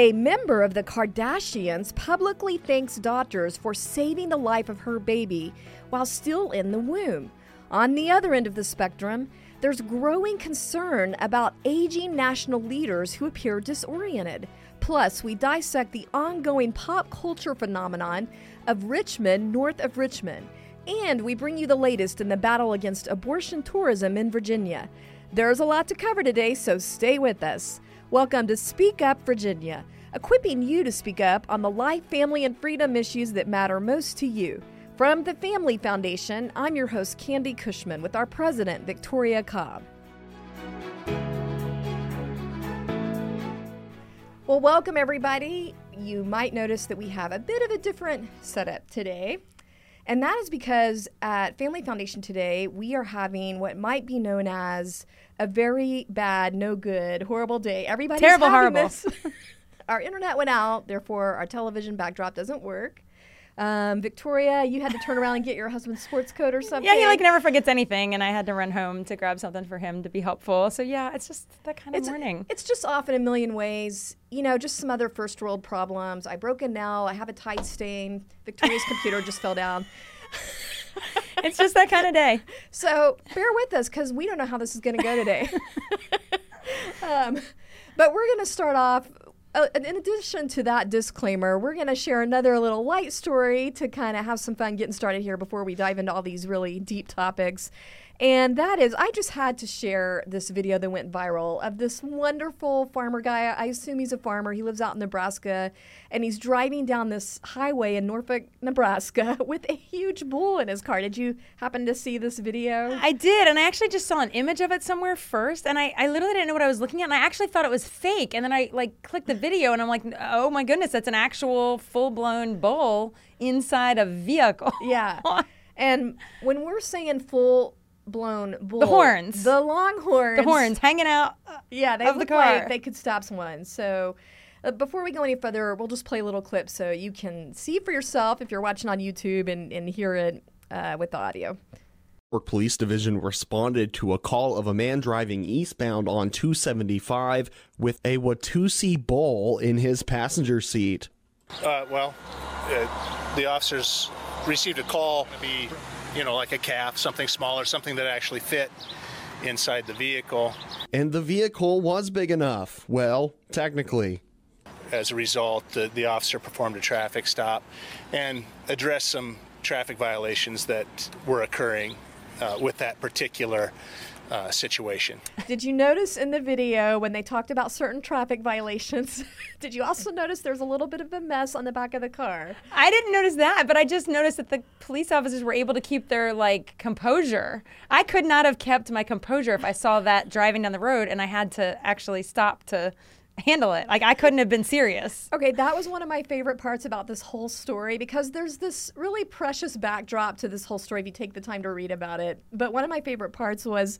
A member of the Kardashians publicly thanks doctors for saving the life of her baby while still in the womb. On the other end of the spectrum, there's growing concern about aging national leaders who appear disoriented. Plus, we dissect the ongoing pop culture phenomenon of Rich Men north of Richmond. And we bring you the latest in the battle against abortion tourism in Virginia. There's a lot to cover today, so stay with us. Welcome to Speak Up Virginia, equipping you to speak up on the life, family, and freedom issues that matter most to you. From the Family Foundation, I'm your host, Candi Cushman, with our president, Victoria Cobb. Well, welcome everybody. You might notice that we have a bit of a different setup today. And that is because at Family Foundation today, we are having what might be known as a very bad, no good, horrible day. Everybody's Terrible, horrible. this. our internet went out, therefore our television backdrop doesn't work. Um, Victoria, you had to turn around and get your husband's sports coat or something. Yeah, he like never forgets anything, and I had to run home to grab something for him to be helpful. So yeah, it's just that kind of it's, morning. It's just off in a million ways. You know, just some other first world problems. I broke a nail. I have a tide stain. Victoria's computer just fell down. it's just that kind of day. So bear with us because we don't know how this is going to go today. um, but we're going to start off. Uh, in addition to that disclaimer, we're going to share another little light story to kind of have some fun getting started here before we dive into all these really deep topics. And that is, I just had to share this video that went viral of this wonderful farmer guy. I assume he's a farmer. He lives out in Nebraska, and he's driving down this highway in Norfolk, Nebraska, with a huge bull in his car. Did you happen to see this video? I did, and I actually just saw an image of it somewhere first, and I, I literally didn't know what I was looking at, and I actually thought it was fake. And then I like clicked the video, and I'm like, oh my goodness, that's an actual full blown bull inside a vehicle. Yeah. and when we're saying full blown bull, The horns. the longhorns, the horns hanging out. yeah, they of the look like they could stop someone. So. Uh, before we go any further, we'll just play a little clip so you can see for yourself if you're watching on YouTube and, and hear it uh, with the audio. York Police Division responded to a call of a man driving eastbound on 275 with a Watusi bull in his passenger seat. Uh, well, uh, the officers received a call to be, you know, like a calf, something smaller, something that actually fit inside the vehicle. And the vehicle was big enough. Well, technically. As a result, the, the officer performed a traffic stop and addressed some traffic violations that were occurring uh, with that particular uh, situation. Did you notice in the video when they talked about certain traffic violations? did you also notice there's a little bit of a mess on the back of the car? I didn't notice that, but I just noticed that the police officers were able to keep their like composure. I could not have kept my composure if I saw that driving down the road and I had to actually stop to handle it. Like I couldn't have been serious. Okay, that was one of my favorite parts about this whole story because there's this really precious backdrop to this whole story if you take the time to read about it. But one of my favorite parts was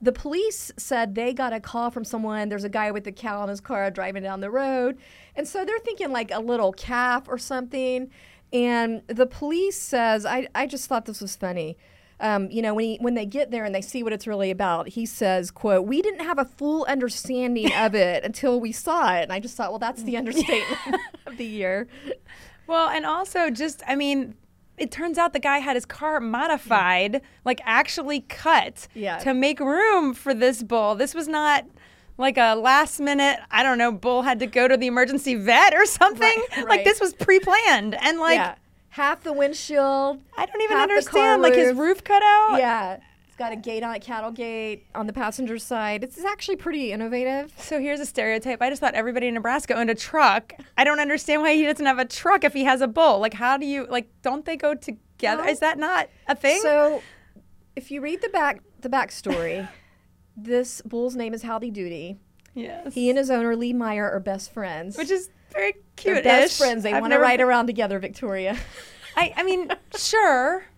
the police said they got a call from someone. There's a guy with a cow in his car driving down the road. And so they're thinking like a little calf or something. And the police says, I, I just thought this was funny. Um, you know, when he, when they get there and they see what it's really about, he says, "quote We didn't have a full understanding of it until we saw it." And I just thought, well, that's the understatement of the year. Well, and also just I mean, it turns out the guy had his car modified, like actually cut Yeah. to make room for this bull. This was not like a last minute, I don't know, bull had to go to the emergency vet or something. Right, right. Like this was pre-planned and like yeah, half the windshield. I don't even understand like his roof cut out. Yeah, it's got a gate on it, cattle gate on the passenger side. It's actually pretty innovative. So here's a stereotype. I just thought everybody in Nebraska owned a truck. I don't understand why he doesn't have a truck if he has a bull. Like, how do you like? Don't they go together? Is that not a thing? So, if you read the back the backstory, this bull's name is Howdy Doody. yes. He and his owner Lee Meyer are best friends. which is very They're cute. best friends. They want to ride around together, Victoria. I, I mean, sure.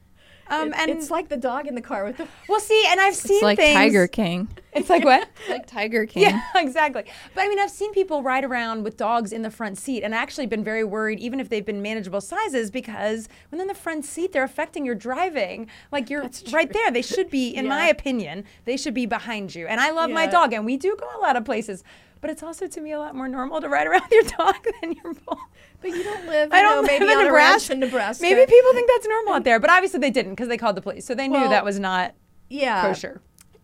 Um, and it's like the dog in the car with the. well, see, and I've seen It's like things. Tiger King. It's like what? It's like Tiger King. Yeah, exactly. But I mean, I've seen people ride around with dogs in the front seat and actually been very worried, even if they've been manageable sizes, because when in the front seat, they're affecting your driving. Like you're right there. They should be, in my opinion, they should be behind you. And I love my dog, and we do go a lot of places. But it's also to me a lot more normal to ride around your dog than your bull. But you don't live, I don't know, maybe live in a ranch Nebraska. in Nebraska. Maybe people think that's normal out there, but obviously they didn't because they called the police, so they knew Well, that was not yeah. kosher.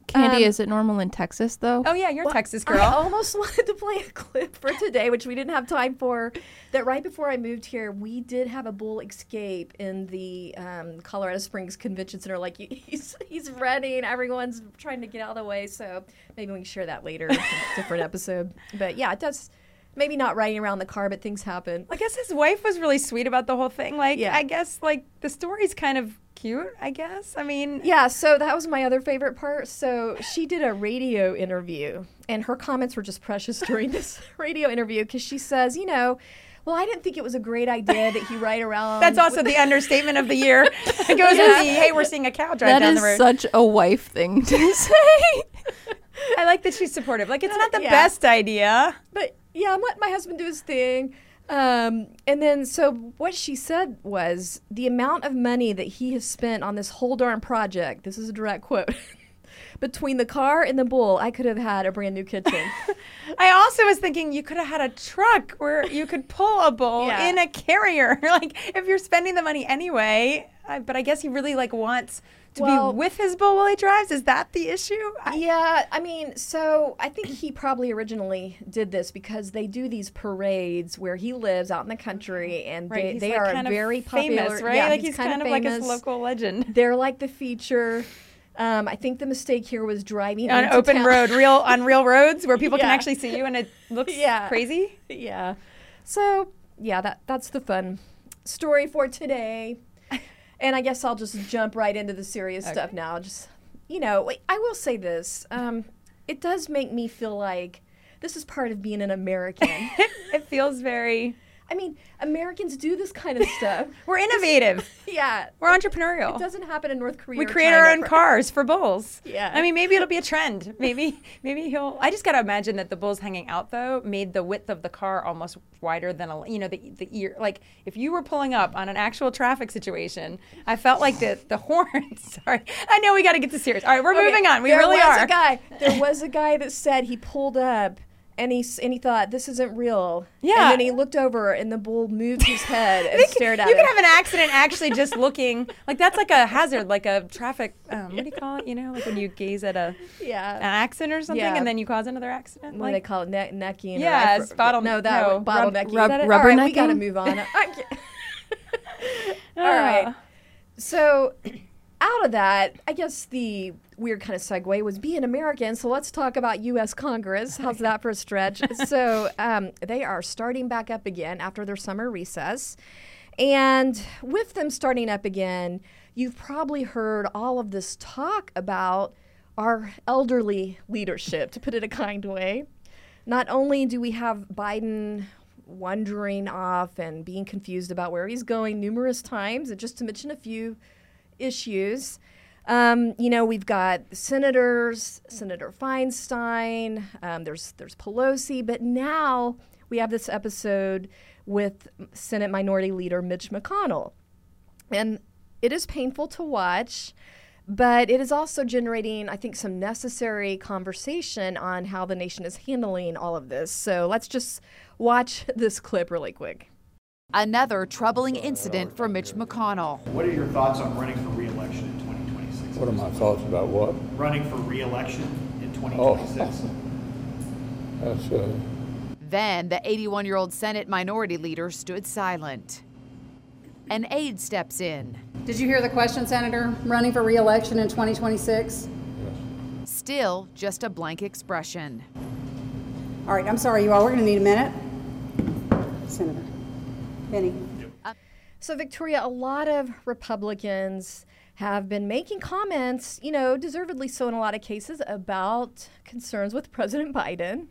Candi, Um, is it normal in Texas though? Oh yeah, you're a Texas girl. I almost wanted to play a clip for today, which we didn't have time for. That right before I moved here, we did have a bull escape in the um, Colorado Springs Convention Center. Like he's he's running, everyone's trying to get out of the way. So maybe we can share that later, in a different episode. But yeah, it does. Maybe not riding around the car, but things happen. I guess his wife was really sweet about the whole thing. Like, Yeah. I guess like the story's kind of cute. I guess. I mean, Yeah, so that was my other favorite part. So she did a radio interview, and her comments were just precious during this radio interview because she says, you know, well, I didn't think it was a great idea that he ride around. that's also the understatement of the year. It goes with the hey, we're seeing a cow drive that down the road. That is such a wife thing to say. I like that she's supportive. Like, it's not the Yeah. best idea. but yeah, I'm letting my husband do his thing. Um, and then, so what she said was the amount of money that he has spent on this whole darn project. This is a direct quote. Between the car and the bull, I could have had a brand new kitchen. I also was thinking you could have had a truck where you could pull a bull Yeah. in a carrier. like if you're spending the money anyway, I, but I guess he really like wants to Well- be with his bull while he drives. Is that the issue? I, Yeah, I mean, so I think he probably originally did this because they do these parades where he lives out in the country, and right, they, they like are kind of very famous, right? Yeah, like he's, kind, of, like a local legend They're like the feature. Um, I think the mistake here was driving on open town. road, real on real roads where people can actually see you and it looks Yeah. crazy. yeah. So yeah, that that's the fun story for today. And I guess I'll just jump right into the serious stuff now. Just you know, I will say this. Um, it does make me feel like this is part of being an American. It feels very. I mean, Americans do this kind of stuff. We're innovative. yeah. We're entrepreneurial. It doesn't happen in North Korea. we create our own for- cars for bulls. Yeah. I mean, maybe it'll be a trend. Maybe, maybe he'll. I just gotta imagine that the bulls hanging out though made the width of the car almost wider than a. You know, the the ear. Like if you were pulling up on an actual traffic situation, I felt like the the horns. Sorry, I know we got to get to serious. All right, we're Okay, moving on. We there really was are. A guy, there was a guy that said he pulled up and he and he thought this isn't real. Yeah. And then he looked over and the bull moved his head and stared at you can have an accident actually just looking like that's like a hazard, like a traffic. Um, what do you call it? You know, like when you gaze at a yeah an accident or something, Yeah. and then you cause another accident. What do they call it? Ne- necking? Yeah, it's bottle- No, that no, one, rub- bottlenecking. rub- it? All right, we got to move on. All right. Ah. So, out of that, I guess the weird kind of segue was being American. So let's talk about U.S. Congress. How's that for a stretch? so um, they are starting back up again after their summer recess, and with them starting up again, you've probably heard all of this talk about our elderly leadership, to put it a kind way. Not only do we have Biden wandering off and being confused about where he's going numerous times, and just to mention a few issues, um, you know, we've got senators, Senator Feinstein, um, there's there's Pelosi, but now we have this episode with Senate Minority Leader Mitch McConnell, and it is painful to watch. But it is also generating, I think, some necessary conversation on how the nation is handling all of this. So let's just watch this clip really quick. Another troubling incident for Mitch McConnell. What are your thoughts on running for re-election in 2026? What are my thoughts about what? Running for reelection in Oh. 2026. That's, uh, Then the 81 year old Senate minority leader stood silent. An aide steps in. Did you hear the question, Senator? Running for reelection in 2026? Still just a blank expression. All right, I'm sorry, you all. We're going to need a minute. Senator. Penny. So, Victoria, a lot of Republicans have been making comments, you know, deservedly so in a lot of cases, about concerns with President Biden.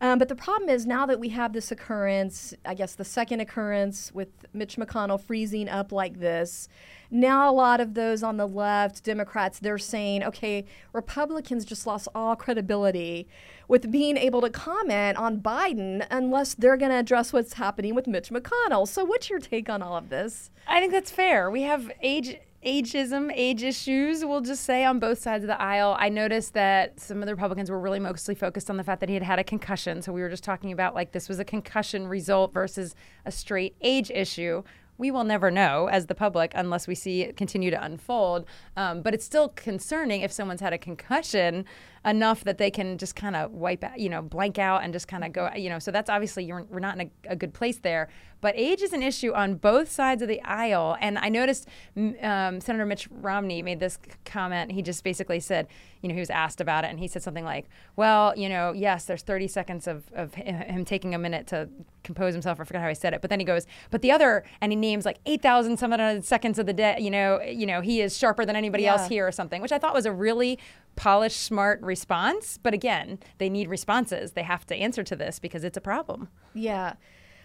Um, but the problem is now that we have this occurrence, I guess the second occurrence with Mitch McConnell freezing up like this, now a lot of those on the left, Democrats, they're saying, okay, Republicans just lost all credibility with being able to comment on Biden unless they're going to address what's happening with Mitch McConnell. So, what's your take on all of this? I think that's fair. We have age ageism, age issues, we'll just say on both sides of the aisle. I noticed that some of the Republicans were really mostly focused on the fact that he had had a concussion. So we were just talking about like this was a concussion result versus a straight age issue. We will never know as the public unless we see it continue to unfold. Um, but it's still concerning if someone's had a concussion enough that they can just kind of wipe out, you know, blank out and just kind of go, you know. So that's obviously you're, we're not in a, a, good place there. But age is an issue on both sides of the aisle. And I noticed um, Senator Mitch Romney made this comment. He just basically said, you know, he was asked about it, and he said something like, "Well, you know, yes, there's 30 seconds of, of him taking a minute to compose himself. I forgot how he said it, but then he goes, but the other, and he names like 8,000 some seconds of the day. You know, you know, he is sharper than anybody yeah. else here or something, which I thought was a really polished, smart response. But again, they need responses. They have to answer to this because it's a problem. Yeah.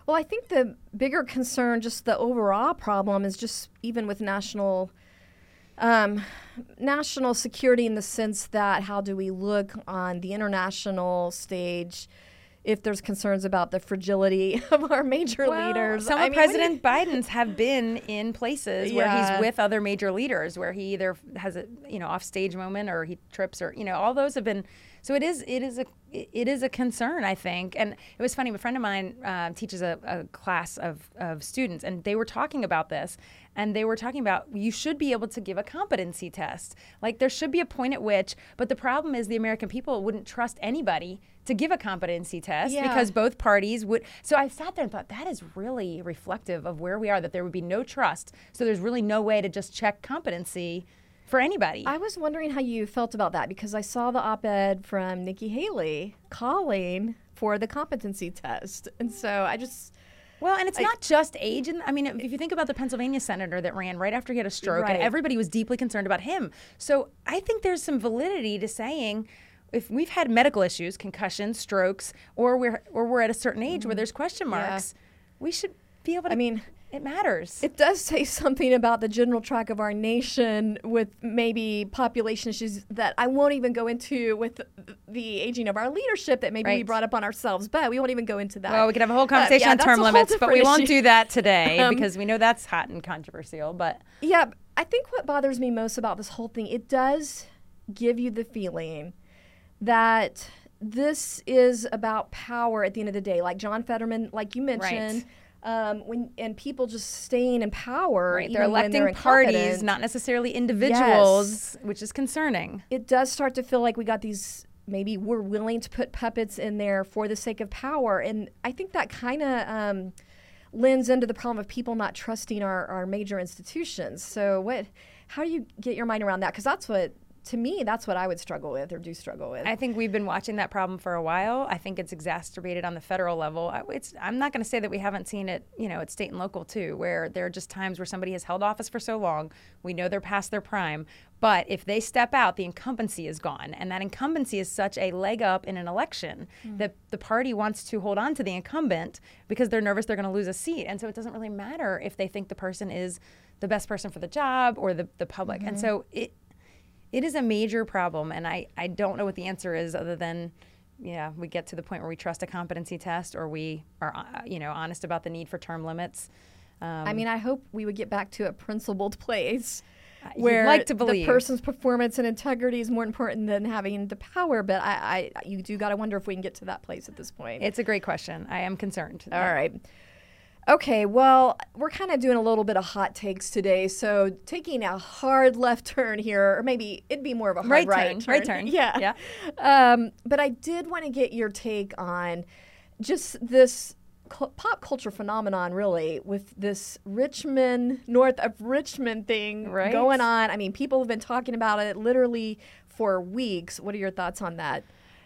Well, I think the bigger concern, just the overall problem, is just even with national um, national security in the sense that how do we look on the international stage if there's concerns about the fragility of our major well, leaders. Some I of mean, President Biden's have been in places yeah. where he's with other major leaders, where he either has a you know off stage moment or he trips or you know all those have been. So it is it is a it is a concern, I think. And it was funny. A friend of mine uh, teaches a, a class of, of students, and they were talking about this. And they were talking about you should be able to give a competency test. Like there should be a point at which, but the problem is the American people wouldn't trust anybody to give a competency test yeah. because both parties would. So I sat there and thought that is really reflective of where we are. That there would be no trust. So there's really no way to just check competency for anybody. I was wondering how you felt about that because I saw the op ed from Nikki Haley calling for the competency test. And so I just. Well, and it's not just age. And I mean, if you think about the Pennsylvania senator that ran right after he had a stroke, right. and everybody was deeply concerned about him. So I think there's some validity to saying if we've had medical issues, concussions, strokes, or we're or we're at a certain age mm-hmm. where there's question marks, yeah. we should be able to. I mean, it matters. It does say something about the general track of our nation with maybe population issues that I won't even go into with the aging of our leadership that maybe right. we brought up on ourselves, but we won't even go into that. Well, we could have a whole conversation uh, yeah, on term limits, but we issue. won't do that today um, because we know that's hot and controversial. But yeah, I think what bothers me most about this whole thing, it does give you the feeling that this is about power at the end of the day. Like John Fetterman, like you mentioned. Right um, when and people just staying in power. Right, they're electing they're parties, not necessarily individuals, yes. which is concerning. It does start to feel like we got these. Maybe we're willing to put puppets in there for the sake of power, and I think that kind of. Um, lends into the problem of people not trusting our, our major institutions. So what how do you get your mind around that? Because that's what to me, that's what I would struggle with or do struggle with. I think we've been watching that problem for a while. I think it's exacerbated on the federal level. It's, I'm not going to say that we haven't seen it, you know, at state and local too, where there are just times where somebody has held office for so long, we know they're past their prime, but if they step out, the incumbency is gone. And that incumbency is such a leg up in an election mm. that the party wants to hold on to the incumbent because they're nervous they're going to lose a seat. And so it doesn't really matter if they think the person is the best person for the job or the, the public. Mm-hmm. And so it, it is a major problem, and I, I don't know what the answer is other than yeah, we get to the point where we trust a competency test or we are, uh, you know, honest about the need for term limits. Um, I mean, I hope we would get back to a principled place where like the person's performance and integrity is more important than having the power. But I, I you do got to wonder if we can get to that place at this point. It's a great question. I am concerned. All right. Okay, well, we're kind of doing a little bit of hot takes today. So taking a hard left turn here, or maybe it'd be more of a hard right, right turn. turn. Right turn. Yeah. Yeah. Um, but I did want to get your take on just this pop culture phenomenon, really, with this Rich Men, north of Richmond thing right. going on. I mean, people have been talking about it literally for weeks. What are your thoughts on that?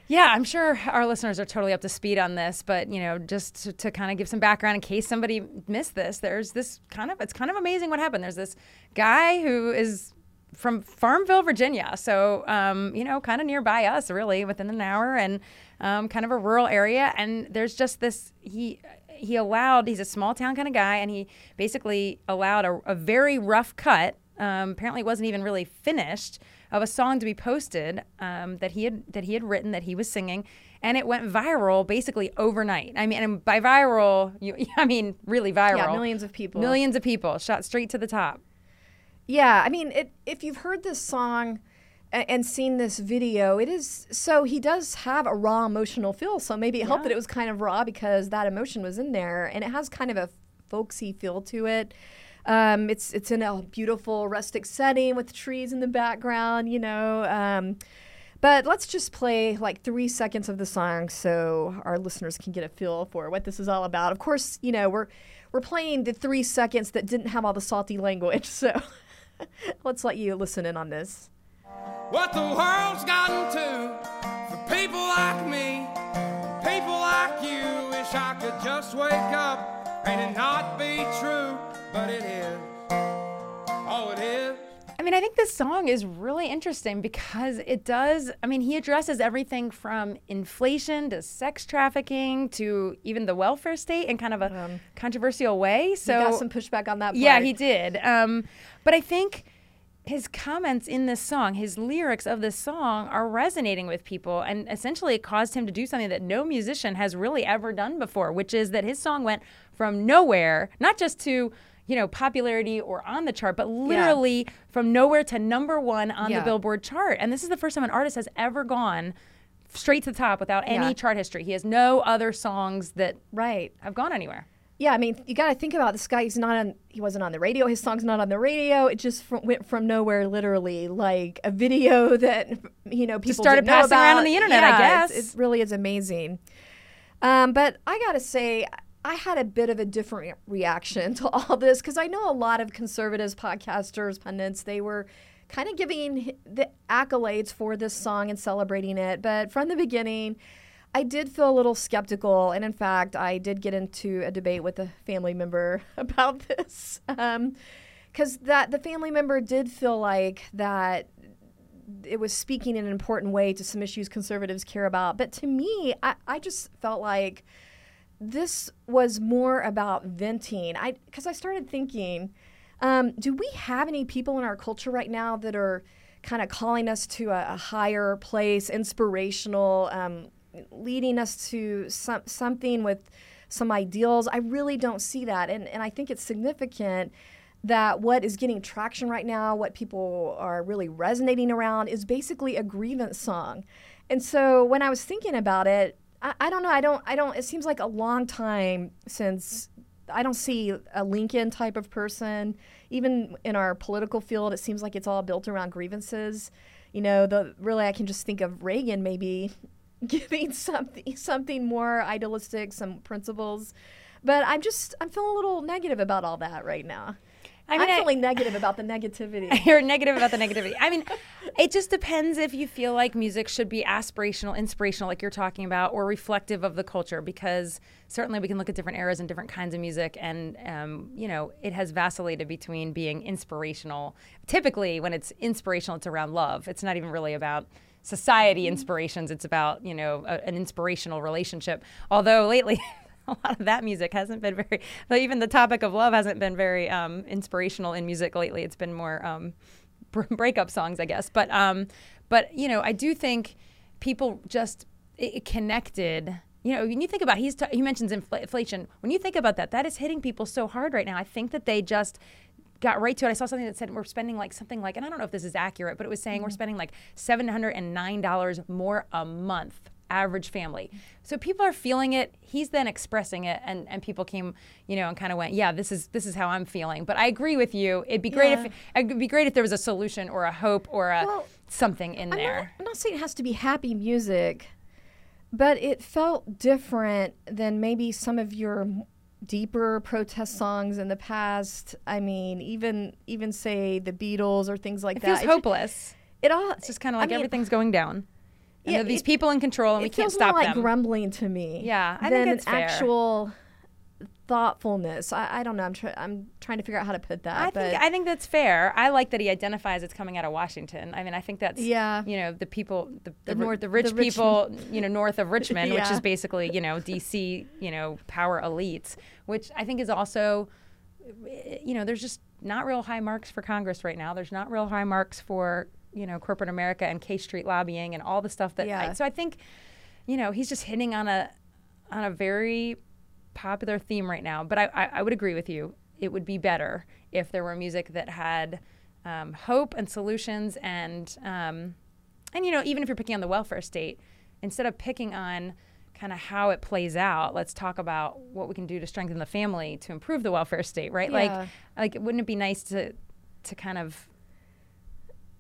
Yeah, I'm sure our listeners are totally up to speed on this, but you know, just to, to, kind of give some background in case somebody missed this, there's this kind of it's kind of amazing what happened. There's this guy who is from Farmville, Virginia, so um, you know, kind of nearby us, really, within an hour, and um, kind of a rural area. And there's just this he he allowed he's a small town kind of guy, and he basically allowed a, a very rough cut. Um, apparently, it wasn't even really finished of a song to be posted um, that he had that he had written that he was singing, and it went viral basically overnight. I mean, and by viral, you, I mean really viral. Yeah, millions of people. Millions of people shot straight to the top. Yeah, I mean, it, if you've heard this song and seen this video, it is so he does have a raw emotional feel. So maybe it helped that it was kind of raw because that emotion was in there, and it has kind of a folksy feel to it. Um, it's it's in a beautiful rustic setting with trees in the background, you know. Um, but let's just play like three seconds of the song so our listeners can get a feel for what this is all about. Of course, you know we're we're playing the three seconds that didn't have all the salty language, so let's let you listen in on this. What the world's gotten to for people like me, people like you. Wish I could just wake up and it not be true, but it is. Oh, it is. I mean, I think this song is really interesting because it does. I mean, he addresses everything from inflation to sex trafficking to even the welfare state in kind of a controversial way. So, Um, got some pushback on that Yeah, he did. Um, but I think his comments in this song, his lyrics of this song, are resonating with people, and essentially it caused him to do something that no musician has really ever done before, which is that his song went from nowhere, not just to you know popularity or on the chart, but literally from nowhere to number one on Yeah. the Billboard chart. And this is the first time an artist has ever gone straight to the top without any Yeah. chart history. He has no other songs that Right. have gone anywhere. Yeah, I mean, you got to think about this guy. He's not on. He wasn't on the radio. His song's not on the radio. It just fr- went from nowhere, literally, like a video that you know people started didn't know passing around on the internet, I Yeah, it's- guess. it really is amazing. Um, but I got to say, I had a bit of a different reaction to all this because I know a lot of conservatives, podcasters, pundits. They were kind of giving the accolades for this song and celebrating it, but from the beginning. I did feel a little skeptical, and in fact, I did get into a debate with a family member about this, um, because that the family member did feel like that it was speaking in an important way to some issues conservatives care about. But to me, I, I just felt like this was more about venting. I because I started thinking, um, do we have any people in our culture right now that are kind of calling us to a, a higher place, inspirational, um, leading us to some, something with some ideals? I really don't see that, and and I think it's significant that what is getting traction right now, what people are really resonating around, is basically a grievance song. And so when I was thinking about it, I, I don't know. I don't. I don't. It seems like a long time since I don't see a Lincoln type of person. Even in our political field, it seems like it's all built around grievances. You know, the really I can just think of Reagan maybe giving something something more idealistic, some principles. But I'm just I'm feeling a little negative about all that right now. I mean, I'm I- negative about the negativity. You're negative about the negativity. I mean, it just depends if you feel like music should be aspirational, inspirational, like you're talking about, or reflective of the culture. Because certainly we can look at different eras and different kinds of music, and um, you know, it has vacillated between being inspirational. Typically, when it's inspirational, it's around love. It's not even really about society inspirations. It's about you know a, an inspirational relationship. Although lately. a lot of that music hasn't been very even the topic of love hasn't been very um, inspirational in music lately. It's been more um, br- breakup songs i guess. But um, but you know i do think people just it, connected you know when you think about he's t- he mentions infl- inflation. When you think about that that is hitting people so hard right now. I think that they just got right to it. I saw something that said we're spending like something like, and I don't know if this is accurate, but it was saying we're spending like $709 more a month average family. So people are feeling it. He's then expressing it, and, and people came, you know, and kind of went, yeah, this is this is how I'm feeling. But I agree with you. It'd be great Yeah. if it'd be great if there was a solution or a hope or a Well, something in I'm there. not, I'm not saying it has to be happy music, but it felt different than maybe some of your deeper protest songs in the past. I mean, even even say the Beatles or things like it that. feels ju- hopeless. It all It's just kind of I like mean, everything's going down. And Yeah, there are these it- people in control, and we can't feels stop more like them. grumbling to me. Yeah, I than think it's fair. actual thoughtfulness. I, I don't know. I'm trying. I'm trying to figure out how to put that. I but think I think that's fair. I like that he identifies it's coming out of Washington. I mean, I think that's Yeah. You know, the people, the the, The north- the rich the rich- people, you know, north of Richmond, which is basically you know DC, you know, power elites, which I think is also, you know, there's just not real high marks for Congress right now. There's not real high marks for you know corporate America and K Street lobbying and all the stuff that. I, Yeah. so I think, you know, he's just hitting on a on a very popular theme right now. But I, I, I would agree with you. It would be better if there were music that had um, hope and solutions and um, and you know even if you're picking on the welfare state, instead of picking on kind of how it plays out, let's talk about what we can do to strengthen the family to improve the welfare state, right? Yeah. Like like wouldn't it be nice to to kind of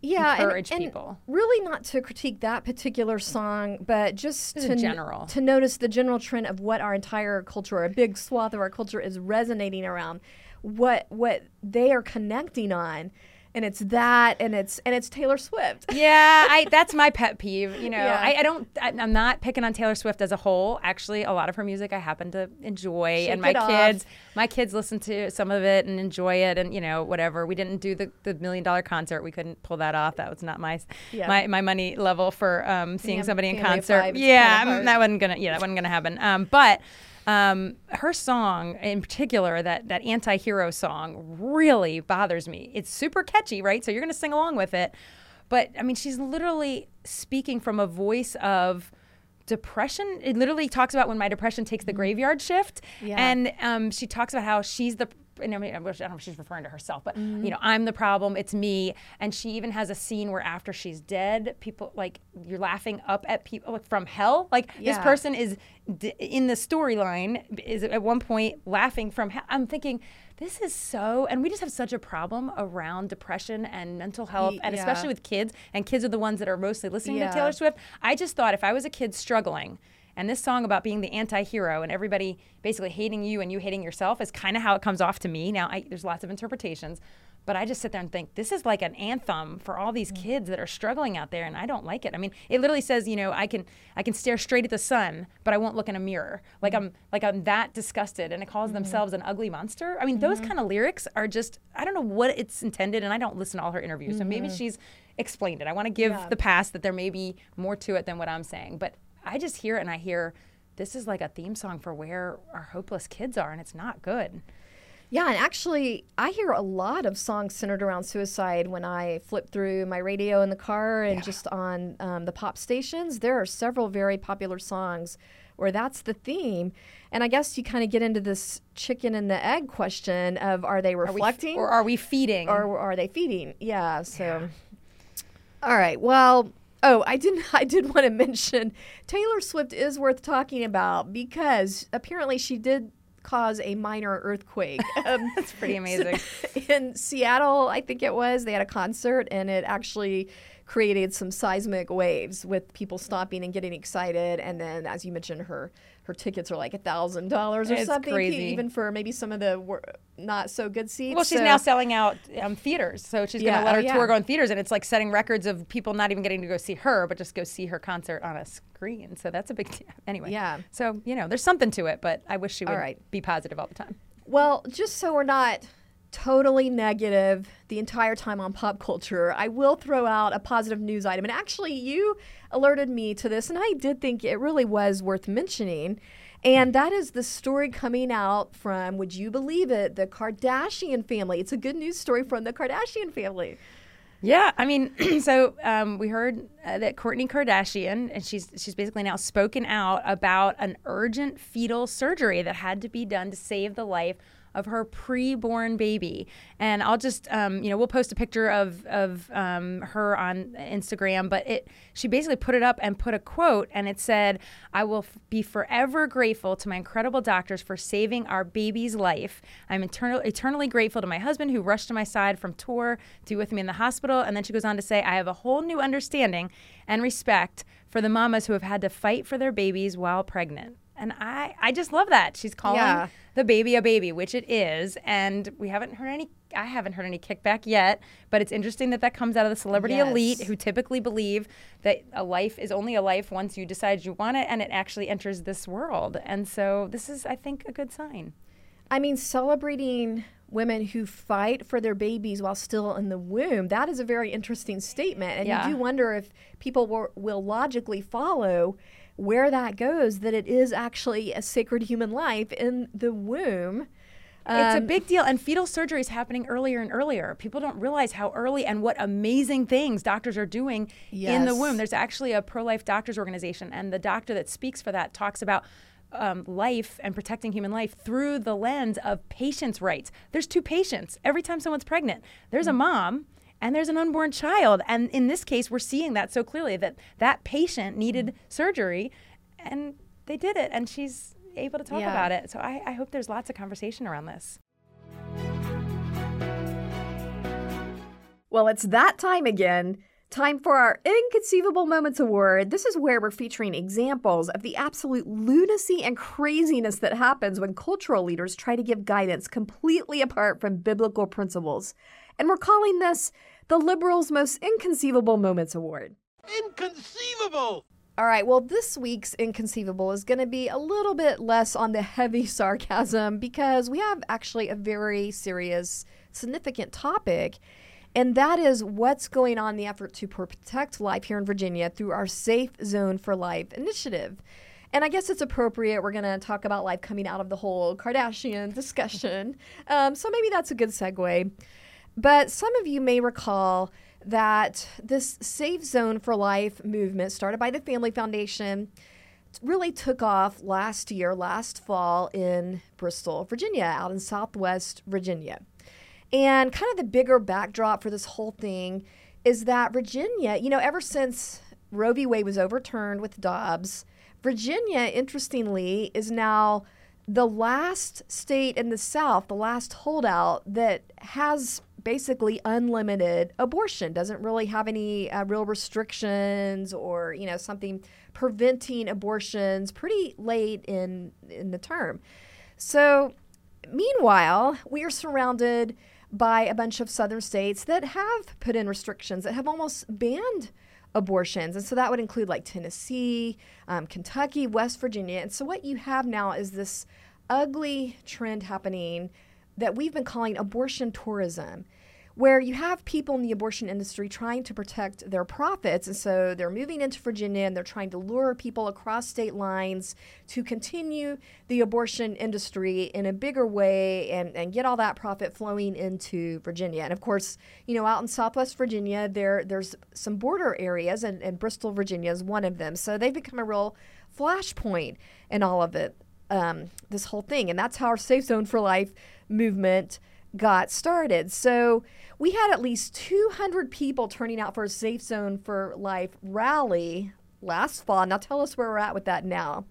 yeah, and- encourage and people. Really, not to critique that particular song, but just to general. to notice the general trend of what our entire culture, or a big swath of our culture, is resonating around. What what they are connecting on, and it's that, and it's and it's Taylor Swift. yeah, I that's my pet peeve. You know, Yeah. I, I don't. I, I'm not picking on Taylor Swift as a whole. Actually, a lot of her music I happen to enjoy, Shake and my kids, my kids listen to some of it and enjoy it, and you know, whatever. We didn't do the, the million dollar concert. We couldn't pull that off. That was not my Yeah. my, my money level for um, seeing Fam- somebody in concert. yeah, kinda um, that wasn't gonna. Yeah, that wasn't gonna happen. Um, but. Um, her song in particular, that that anti-hero song, really bothers me. It's super catchy, right? So you're gonna sing along with it, but I mean, she's literally speaking from a voice of depression. It literally talks about when my depression takes the graveyard shift, Yeah. and um, she talks about how she's the. And I, mean, I don't know if she's referring to herself, but you mm-hmm. know, I'm the problem. It's me. And she even has a scene where after she's dead, people like you're laughing up at people oh, like, from hell. Like this person is d- in the storyline is at one point laughing from hell. I'm thinking this is so, and we just have such a problem around depression and mental health, and yeah. especially with kids. And kids are the ones that are mostly listening Yeah. to Taylor Swift. I just thought if I was a kid struggling, and this song about being the anti-hero and everybody basically hating you and you hating yourself is kind of how it comes off to me. Now, I, there's lots of interpretations, but I just sit there and think this is like an anthem for all these kids that are struggling out there, and I don't like it. I mean, it literally says, you know, I can I can stare straight at the sun, but I won't look in a mirror. Like mm-hmm. I'm like I'm that disgusted, and it calls mm-hmm. themselves an ugly monster. I mean, those mm-hmm. kind of lyrics are just I don't know what it's intended, and I don't listen to all her interviews, so maybe she's explained it. I want to give Yeah. the pass that there may be more to it than what I'm saying, but I just hear it and I hear this is like a theme song for where our hopeless kids are, and it's not good. Yeah, and actually, I hear a lot of songs centered around suicide when I flip through my radio in the car and just on um, the pop stations. There are several very popular songs where that's the theme. And I guess you kind of get into this chicken and the egg question of are they Are f- reflecting or are we feeding? or are they feeding? Yeah. So, all right. Well, oh, I didn't. I did want to mention Taylor Swift is worth talking about because apparently she did cause a minor earthquake. Um, That's pretty amazing. in Seattle, I think it was. They had a concert and it actually created some seismic waves with people stopping and getting excited. And then, as you mentioned, her her tickets are like a thousand dollars or It's something, crazy. even for maybe some of the wor- not so good seats. Well, she's So- now selling out um, theaters, so she's going to let oh, her yeah. tour go in theaters, and it's like setting records of people not even getting to go see her, but just go see her concert on a screen. So that's a big deal. Anyway, Yeah. So you know, there's something to it, but I wish she would right. be positive all the time. Well, just so we're not totally negative the entire time on pop culture, I will throw out a positive news item. And actually, you alerted me to this, and I did think it really was worth mentioning. And that is the story coming out from, would you believe it, the Kardashian family. It's a good news story from the Kardashian family. Yeah, I mean, so um, we heard uh, that Kourtney Kardashian, and she's she's basically now spoken out about an urgent fetal surgery that had to be done to save the life of her preborn baby. And I'll just, um, you know, we'll post a picture of of um, her on Instagram, but it she basically put it up and put a quote, and it said, "I will f- be forever grateful to my incredible doctors for saving our baby's life. I'm eternal, eternally grateful to my husband who rushed to my side from tour to be with me in the hospital." And then she goes on to say, "I have a whole new understanding and respect for the mamas who have had to fight for their babies while pregnant." And I, I just love that. She's calling Yeah. the baby a baby, which it is. And we haven't heard any, I haven't heard any kickback yet, but it's interesting that that comes out of the celebrity Yes. elite who typically believe that a life is only a life once you decide you want it and it actually enters this world. And so this is, I think, a good sign. I mean, celebrating women who fight for their babies while still in the womb, that is a very interesting statement. And Yeah. you do wonder if people will, will logically follow where that goes, that it is actually a sacred human life in the womb. it's a Um, big deal, and fetal surgery is happening earlier and earlier. People don't realize how early and what amazing things doctors are doing in the womb. There's actually a pro-life doctors organization, and the doctor that speaks for that talks about um, life and protecting human life through the lens of patients' rights. There's two patients every time someone's pregnant. There's Mm. a mom. and there's an unborn child. And in this case, we're seeing that so clearly that that patient needed surgery and they did it. And she's able to talk Yeah. about it. So I, I hope there's lots of conversation around this. Well, it's that time again. Time for our Inconceivable Moments Award. This is where we're featuring examples of the absolute lunacy and craziness that happens when cultural leaders try to give guidance completely apart from biblical principles. And we're calling this the Liberals' Most Inconceivable Moments Award. Inconceivable! All right, well, this week's Inconceivable is going to be a little bit less on the heavy sarcasm because we have actually a very serious, significant topic, and that is what's going on in the effort to protect life here in Virginia through our Safe Zone for Life initiative. And I guess it's appropriate. We're going to talk about life coming out of the whole Kardashian discussion. Um, so maybe that's a good segue. But some of you may recall that this Safe Zone for Life movement, started by the Family Foundation, really took off last year, last fall in Bristol, Virginia, out in southwest Virginia. And kind of the bigger backdrop for this whole thing is that Virginia, you know, ever since Roe v. Wade was overturned with Dobbs, Virginia, interestingly, is now the last state in the South, the last holdout that has basically unlimited abortion, doesn't really have any uh, real restrictions or, you know, something preventing abortions pretty late in, in the term. So, meanwhile, we are surrounded by a bunch of southern states that have put in restrictions that have almost banned abortions. And so that would include like Tennessee, um, Kentucky, West Virginia. And so what you have now is this ugly trend happening that we've been calling abortion tourism. Where you have people in the abortion industry trying to protect their profits. And so they're moving into Virginia and they're trying to lure people across state lines to continue the abortion industry in a bigger way and, and get all that profit flowing into Virginia. And of course, you know, out in Southwest Virginia, there there's some border areas, and, and Bristol, Virginia is one of them. So they've become a real flashpoint in all of it, um, this whole thing. And that's how our Safe Zone for Life movement got started. So we had at least 200 people turning out for a Safe Zone for Life rally last fall. Now tell us where we're at with that now.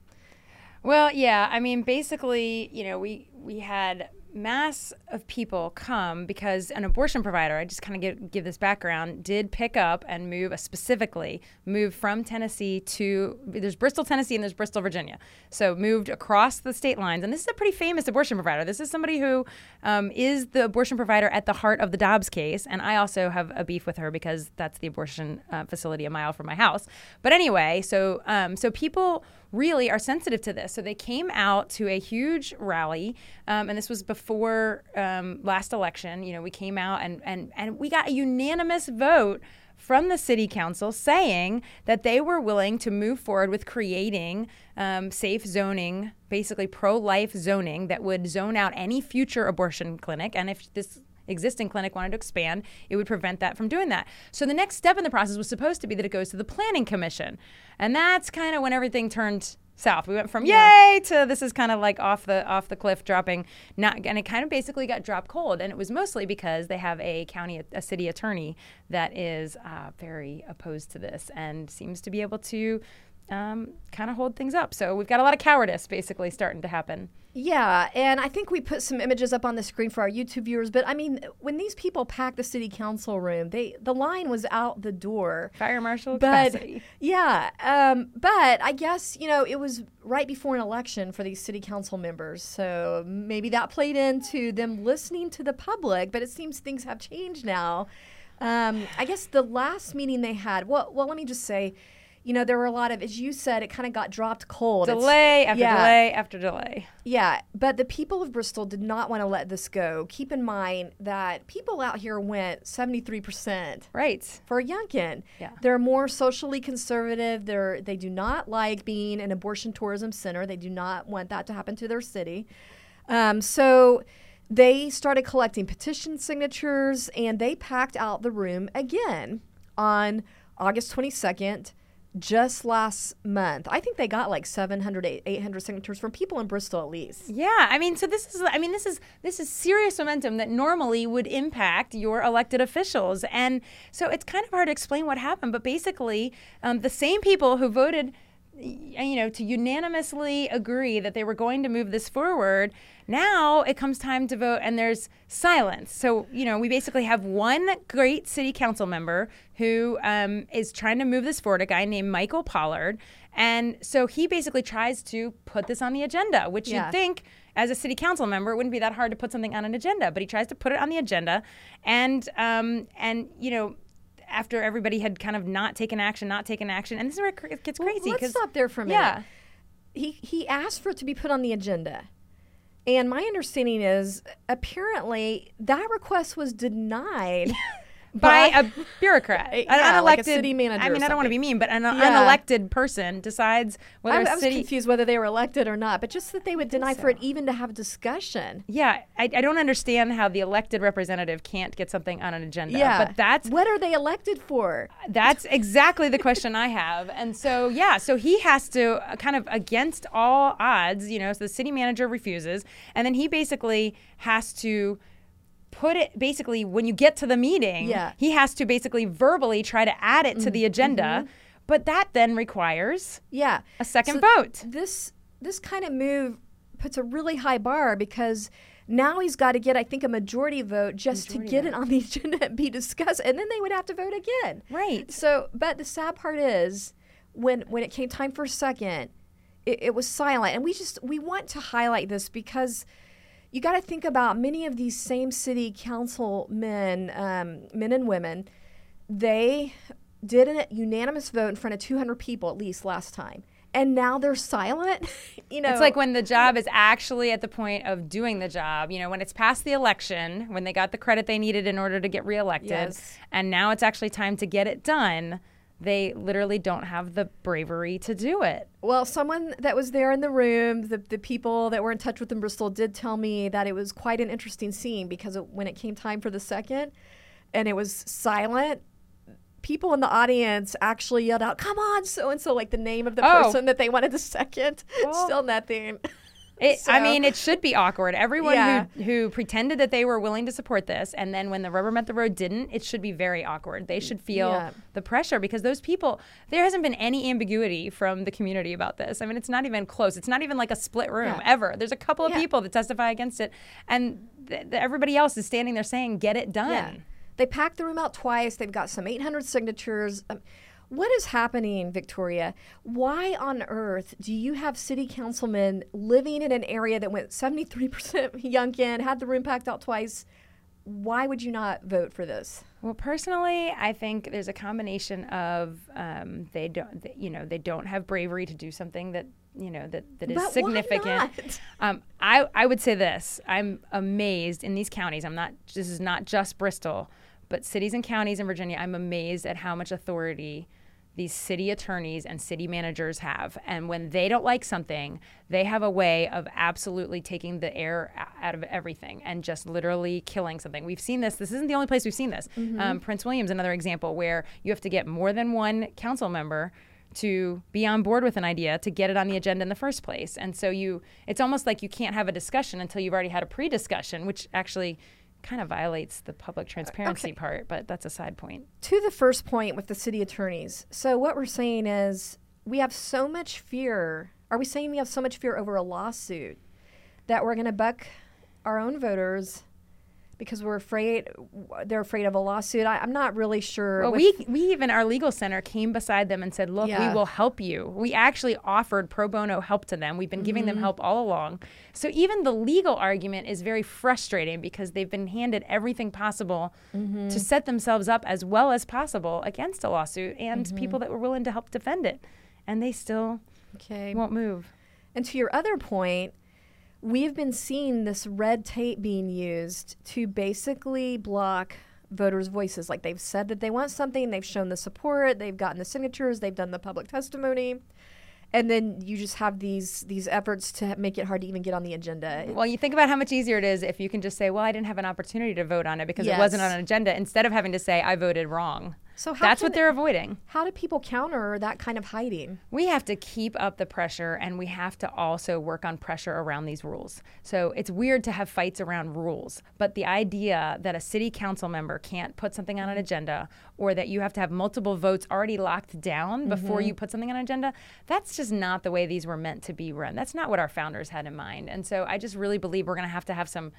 Well, yeah, I mean, basically, you know, we we had mass of people come because an abortion provider, I just kind of give, give this background, did pick up and move, uh, specifically move from Tennessee to, there's Bristol, Tennessee, and there's Bristol, Virginia. So moved across the state lines. And this is a pretty famous abortion provider. This is somebody who um, is the abortion provider at the heart of the Dobbs case. And I also have a beef with her because that's the abortion uh, facility a mile from my house. But anyway, so um, so people really are sensitive to this. So they came out to a huge rally, um, and this was before um, last election. You know, we came out and and and we got a unanimous vote from the city council saying that they were willing to move forward with creating um, safe zoning, basically pro-life zoning that would zone out any future abortion clinic, and if this existing clinic wanted to expand, it would prevent that from doing that. So the next step in the process was supposed to be that it goes to the planning commission. And that's kind of when everything turned south. We went from yay! to this is kind of like off the off the cliff dropping. Not and it kind of basically got dropped cold and it was mostly because they have a county a city attorney that is uh, very opposed to this and seems to be able to um, kind of hold things up. So we've got a lot of cowardice basically starting to happen. Yeah, and I think we put some images up on the screen for our YouTube viewers. But I mean, when these people packed the city council room, they the line was out the door. Fire marshal But capacity. yeah, um, but I guess you know it was right before an election for these city council members, so maybe that played into them listening to the public. But it seems things have changed now. Um, I guess the last meeting they had. Well, well, let me just say. You know, there were a lot of, as you said, it kind of got dropped cold. It's- Delay after yeah. delay after delay. Yeah, but the people of Bristol did not want to let this go. Keep in mind that people out here went 73%. Right. For a Youngkin. Yeah. They're more socially conservative. They're they do not like being an abortion tourism center. They do not want that to happen to their city. Um, so they started collecting petition signatures and they packed out the room again on August 22nd just last month. I think they got like 700, 800 signatures from people in Bristol at least. Yeah, I mean, so this is, I mean, this is this is serious momentum that normally would impact your elected officials, and so it's kind of hard to explain what happened. But basically, um, the same people who voted you know, to unanimously agree that they were going to move this forward. Now it comes time to vote, and there's silence. So, you know, we basically have one great city council member who um, is trying to move this forward, a guy named Michael Pollard. And so he basically tries to put this on the agenda, which Yeah. you'd think as a city council member it wouldn't be that hard to put something on an agenda, but he tries to put it on the agenda. And, um, and you know, after everybody had kind of not taken action, not taken action, and this is where it gets Well, crazy. let's 'cause- stop there for a minute. Yeah. He he asked for it to be put on the agenda. And my understanding is apparently that request was denied by a bureaucrat, an Yeah, unelected like city manager I mean, I don't want to be mean, but an Yeah. unelected person decides whether I, a I was city. confused whether they were elected or not, but just that they would deny for it even to have a discussion. Yeah, I, I don't understand how the elected representative can't get something on an agenda. Yeah, but that's what are they elected for? That's exactly the question I have. And so, yeah, so he has to uh, kind of against all odds, you know, so the city manager refuses. And then he basically has to put it basically when you get to the meeting, Yeah. he has to basically verbally try to add it to the mm-hmm. agenda. Mm-hmm. But that then requires Yeah, a second So vote. This this kind of move puts a really high bar because now he's got to get, I think, a majority vote just to get it on the agenda and be discussed, and then they would have to vote again. Right. So, but the sad part is when when it came time for a second, it, it was silent, and we just we want to highlight this because you got to think about many of these same city councilmen, um, men and women. They did a unanimous vote in front of 200 people at least last time, and now they're silent. you know, It's like when the job is actually at the point of doing the job, you know, when it's past the election, when they got the credit they needed in order to get reelected, Yes. and now it's actually time to get it done, they literally don't have the bravery to do it. Well, someone that was there in the room, the, the people that were in touch with in Bristol did tell me that it was quite an interesting scene because it, when it came time for the second and it was silent, people in the audience actually yelled out, Come on, so and so, like the name of the Oh. person that they wanted the second. Well, Still nothing. It, I mean, it should be awkward. Everyone Yeah. who, who pretended that they were willing to support this, and then when the rubber met the road didn't, it should be very awkward. They should feel Yeah. the pressure because those people, there hasn't been any ambiguity from the community about this. I mean, it's not even close. It's not even like a split room Yeah. ever. There's a couple of people that testify against it, and th- th- everybody else is standing there saying, "Get it done." They packed the room out twice. They've got some 800 signatures. Um, what is happening, Victoria? Why on earth do you have city councilmen living in an area that went 73% Youngkin, had the room packed out twice? Why would you not vote for this? Well, personally, I think there's a combination of um, they don't, you know, they don't have bravery to do something that you know that that is But why significant. not? Um, I I would say this: I'm amazed in these counties. I'm not. This is not just Bristol, but cities and counties in Virginia. I'm amazed at how much authority these city attorneys and city managers have. And when they don't like something, they have a way of absolutely taking the air out of everything and just literally killing something. We've seen this. This isn't the only place we've seen this. Um, Prince William's another example where you have to get more than one council member to be on board with an idea to get it on the agenda in the first place. And so you it's almost like you can't have a discussion until you've already had a pre-discussion, which actually kind of violates the public uh, transparency part, but that's a side point. To the first point with the city attorneys. So, what we're saying is we have so much fear. Are we saying we have so much fear over a lawsuit that we're going to buck our own voters because we're afraid they're afraid of a lawsuit? I, I'm not really sure. Well, we we even our legal center came beside them and said, "Look, Yeah. we will help you." We actually offered pro bono help to them. We've been giving them Mhm. help all along. So even the legal argument is very frustrating because they've been handed everything possible Mhm. to set themselves up as well as possible against a lawsuit and Mhm. people that were willing to help defend it, and they still okay. won't move. And to your other point, we've been seeing this red tape being used to basically block voters' voices. Like they've said that they want something, they've shown the support, they've gotten the signatures, they've done the public testimony. And then you just have these these efforts to make it hard to even get on the agenda. Well, you think about how much easier it is if you can just say, "Well, I didn't have an opportunity to vote on it because it wasn't on an agenda," instead of having to say, "I voted wrong." So how that's can what they're avoiding. How do people counter that kind of hiding? We have to keep up the pressure and we have to also work on pressure around these rules. So it's weird to have fights around rules, but the idea that a city council member can't put something on an agenda or that you have to have multiple votes already locked down before Mhm. you put something on an agenda, that's just not the way these were meant to be run. That's not what our founders had in mind. And so I just really believe we're going to have to have some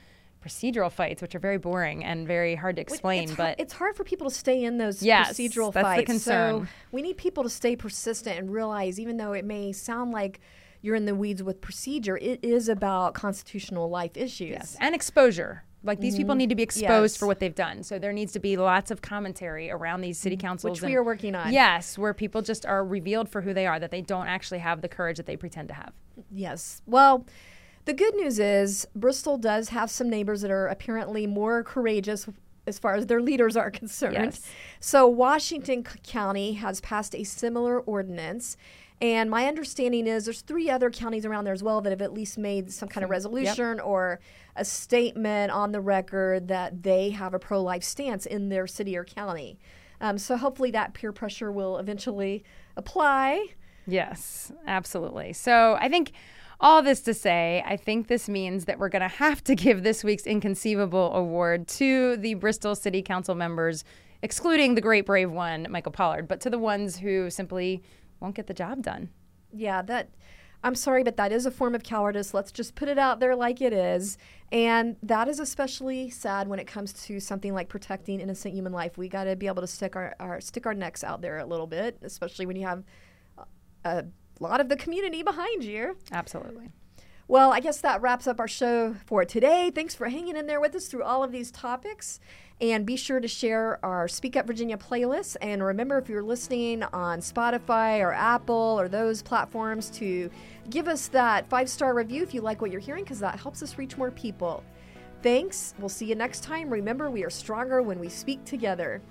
procedural fights, which are very boring and very hard to explain. it's but it's hard for people to stay in those Yes, procedural that's the fights. concern. So we need people to stay persistent and realize, even though it may sound like you're in the weeds with procedure, it is about constitutional life issues. Yes, and exposure. Like these people Mhm. need to be exposed Yes. for what they've done. So there needs to be lots of commentary around these city councils, Which we and- are working on. Yes, where people just are revealed for who they are, that they don't actually have the courage that they pretend to have. Yes. Well, the good news is Bristol does have some neighbors that are apparently more courageous as far as their leaders are concerned. Yes. So Washington County has passed a similar ordinance. And my understanding is there's three other counties around there as well that have at least made some kind of Some- yep. resolution or a statement on the record that they have a pro life stance in their city or county. Um, so hopefully that peer pressure will eventually apply. Yes, absolutely. So I think all this to say, I think this means that we're going to have to give this week's Inconceivable Award to the Bristol City Council members, excluding the great brave one, Michael Pollard, but to the ones who simply won't get the job done. Yeah, that I'm sorry, but that is a form of cowardice. Let's just put it out there like it is. And that is especially sad when it comes to something like protecting innocent human life. We got to be able to stick our, our stick our necks out there a little bit, especially when you have a lot of the community behind you. Absolutely. Well, I guess that wraps up our show for today. Thanks for hanging in there with us through all of these topics. And be sure to share our Speak Up Virginia playlist. And remember, if you're listening on Spotify or Apple or those platforms, to give us that five star review if you like what you're hearing, because that helps us reach more people. Thanks. We'll see you next time. Remember, we are stronger when we speak together.